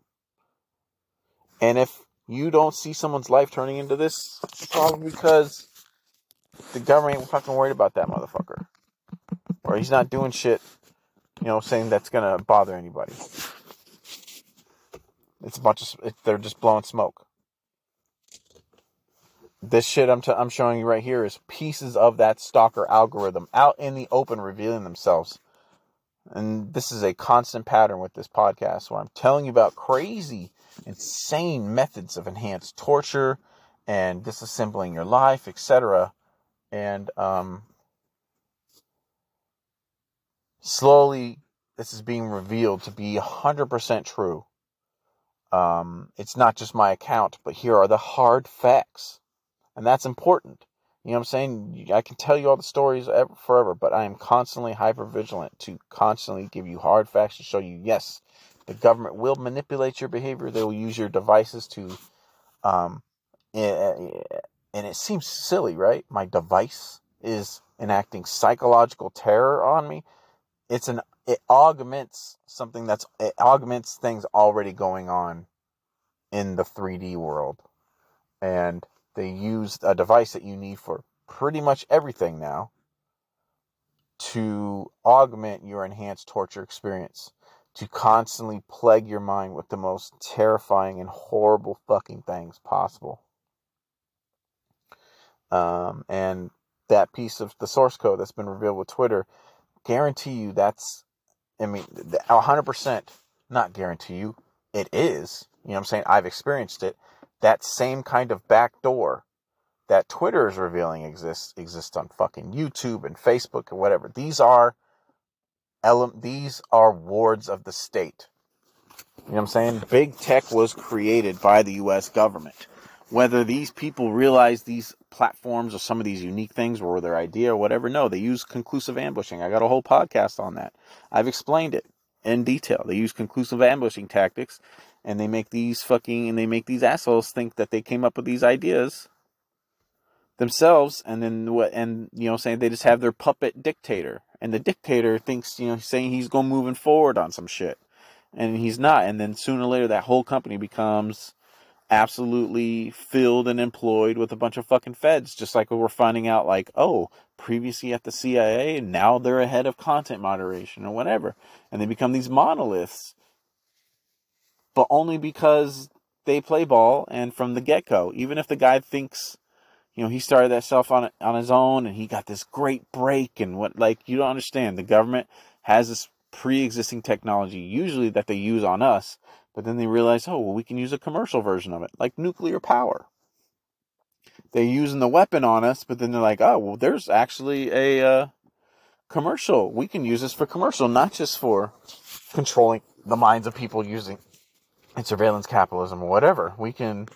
And if you don't see someone's life turning into this, it's probably because the government ain't fucking worried about that motherfucker. Or he's not doing shit, you know, saying that's gonna bother anybody. It's a bunch of, they're just blowing smoke. This shit I'm, t- I'm showing you right here is pieces of that stalker algorithm out in the open revealing themselves. And this is a constant pattern with this podcast where I'm telling you about crazy, insane methods of enhanced torture and disassembling your life, etc. And um, slowly, this is being revealed to be 100% true. Um, it's not just my account, but here are the hard facts. And that's important. You know what I'm saying? I can tell you all the stories forever, but I am constantly hyper vigilant to constantly give you hard facts to show you yes, the government will manipulate your behavior. They will use your devices to, um, eh, eh, eh, and it seems silly, right? My device is enacting psychological terror on me. It's an it augments something that's it augments things already going on in the 3D world. And they use a device that you need for pretty much everything now to augment your enhanced torture experience, to constantly plague your mind with the most terrifying and horrible fucking things possible. Um, and that piece of the source code that's been revealed with Twitter, guarantee you that's I mean, 100% not guarantee you it is. You know what I'm saying? I've experienced it. That same kind of back door that Twitter is revealing exists exists on fucking YouTube and Facebook and whatever. These are ele- these are wards of the state. You know what I'm saying? Big tech was created by the US government. Whether these people realize these platforms or some of these unique things were their idea or whatever, no, they use conclusive ambushing. I got a whole podcast on that. I've explained it in detail. They use conclusive ambushing tactics and they make these fucking and they make these assholes think that they came up with these ideas themselves and then what and you know saying they just have their puppet dictator. And the dictator thinks you know saying he's going moving forward on some shit. And he's not. And then sooner or later that whole company becomes absolutely filled and employed with a bunch of fucking feds, just like we're finding out, like, oh, previously at the CIA, now they're ahead of content moderation or whatever. And they become these monoliths, but only because they play ball and from the get go. Even if the guy thinks, you know, he started that stuff on on his own and he got this great break and what, like, you don't understand. The government has this pre existing technology, usually that they use on us but then they realize, oh, well, we can use a commercial version of it, like nuclear power. They're using the weapon on us, but then they're like, oh, well, there's actually a uh, commercial. We can use this for commercial, not just for controlling the minds of people using in surveillance capitalism or whatever. We can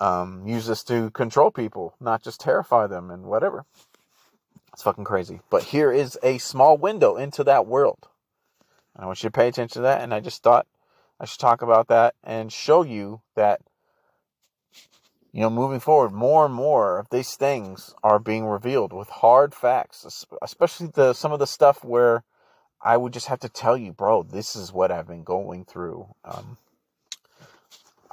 um, use this to control people, not just terrify them and whatever. It's fucking crazy. But here is a small window into that world. I want you to pay attention to that. And I just thought I should talk about that and show you that you know, moving forward, more and more of these things are being revealed with hard facts, especially the some of the stuff where I would just have to tell you, bro, this is what I've been going through. Um,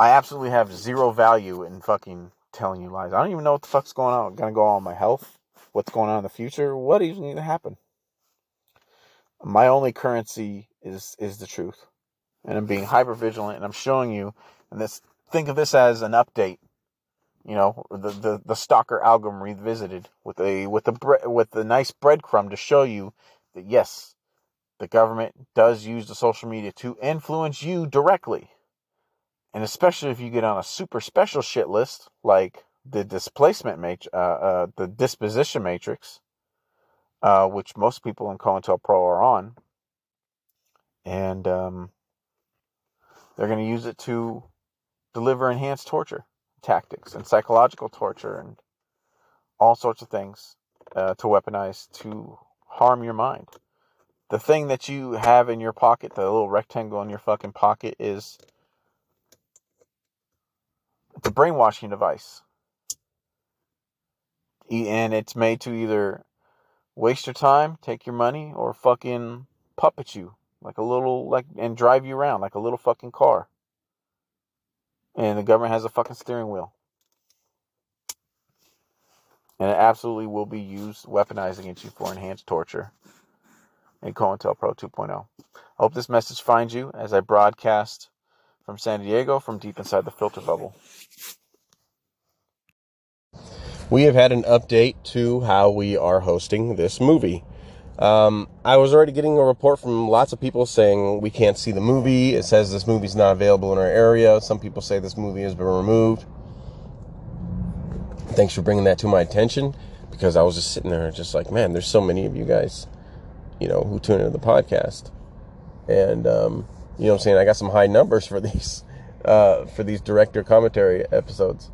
I absolutely have zero value in fucking telling you lies. I don't even know what the fuck's going on. I'm gonna go on my health, what's going on in the future, what even going to happen. My only currency is is the truth, and I'm being hyper vigilant, and I'm showing you. And this, think of this as an update you know, the, the, the stalker algorithm revisited with a with a bre- with a nice breadcrumb to show you that yes, the government does use the social media to influence you directly, and especially if you get on a super special shit list like the displacement matrix, uh, uh, the disposition matrix, uh, which most people in COINTELPRO are on, and um, they're going to use it to deliver enhanced torture tactics and psychological torture and all sorts of things uh, to weaponize to harm your mind. The thing that you have in your pocket, the little rectangle in your fucking pocket, is it's a brainwashing device. And it's made to either waste your time, take your money, or fucking puppet you like a little like and drive you around like a little fucking car and the government has a fucking steering wheel. And it absolutely will be used, weaponized against you for enhanced torture in COINTELPRO 2.0. I hope this message finds you as I broadcast from San Diego from deep inside the filter bubble. We have had an update to how we are hosting this movie. Um, I was already getting a report from lots of people saying we can't see the movie. It says this movie's not available in our area. Some people say this movie has been removed. Thanks for bringing that to my attention because I was just sitting there just like, man, there's so many of you guys, you know, who tune into the podcast. And, um, you know what I'm saying? I got some high numbers for these, uh, for these director commentary episodes.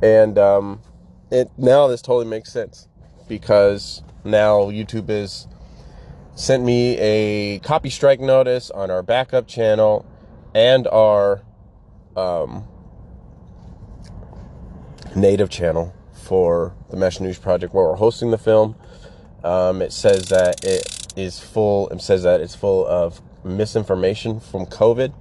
And, um, it, now this totally makes sense because now YouTube has sent me a copy strike notice on our backup channel and our um, native channel for the Mesh News Project where we're hosting the film. Um, it says that it is full. It says that it's full of misinformation from COVID.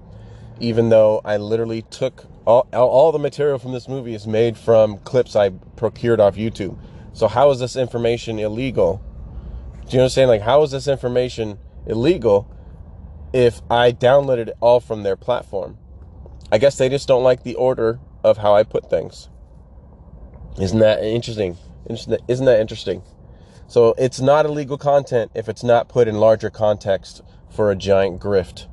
Even though I literally took all, all the material from this movie is made from clips I procured off YouTube. So how is this information illegal? Do you understand? Like, how is this information illegal if I downloaded it all from their platform? I guess they just don't like the order of how I put things. Isn't that interesting? Isn't that interesting? So it's not illegal content if it's not put in larger context for a giant grift.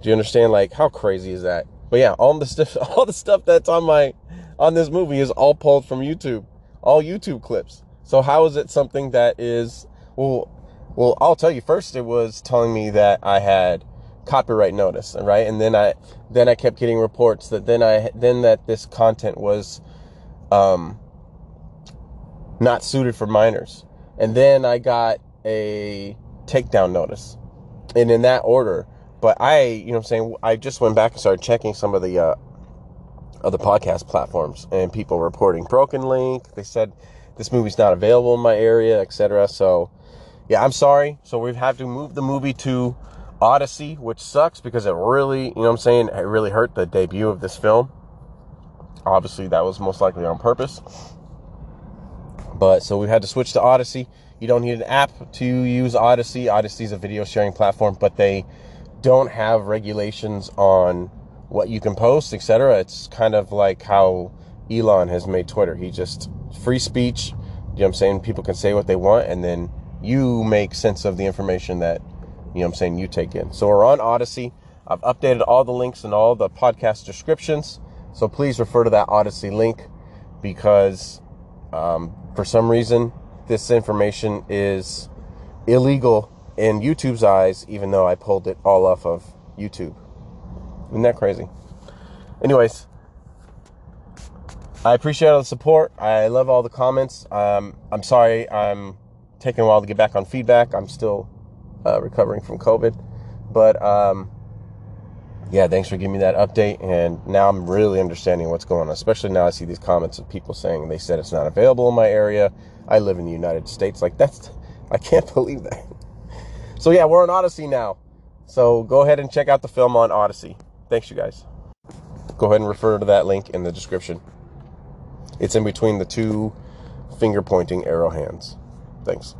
Do you understand? Like, how crazy is that? But yeah, all the stuff, all the stuff that's on my, on this movie is all pulled from YouTube all YouTube clips. So how is it something that is well? Well, I'll tell you first. It was telling me that I had copyright notice, right? And then I then I kept getting reports that then I then that this content was um, not suited for minors, and then I got a takedown notice, and in that order. But I, you know, I'm saying I just went back and started checking some of the uh, other podcast platforms and people reporting broken link. They said this movie's not available in my area, etc. So, yeah, I'm sorry. So we've had to move the movie to Odysee, which sucks because it really, you know I'm saying, it really hurt the debut of this film. Obviously, that was most likely on purpose. But so we had to switch to Odysee. You don't need an app to use Odysee. Odysee is a video sharing platform, but they don't have regulations on what you can post, etc. It's kind of like how Elon has made Twitter. He just free speech. You know what I'm saying? People can say what they want, and then you make sense of the information that you know what I'm saying you take in. So we're on Odysee. I've updated all the links and all the podcast descriptions. So please refer to that Odysee link because um, for some reason this information is illegal in YouTube's eyes, even though I pulled it all off of YouTube. Isn't that crazy? Anyways, I appreciate all the support. I love all the comments. Um, I'm sorry I'm taking a while to get back on feedback. I'm still uh, recovering from COVID. But um, yeah, thanks for giving me that update. And now I'm really understanding what's going on, especially now I see these comments of people saying they said it's not available in my area. I live in the United States. Like, that's, I can't believe that. So, yeah, we're on Odysee now. So, go ahead and check out the film on Odysee. Thanks, you guys. Go ahead and refer to that link in the description. It's in between the two finger pointing arrow hands. Thanks.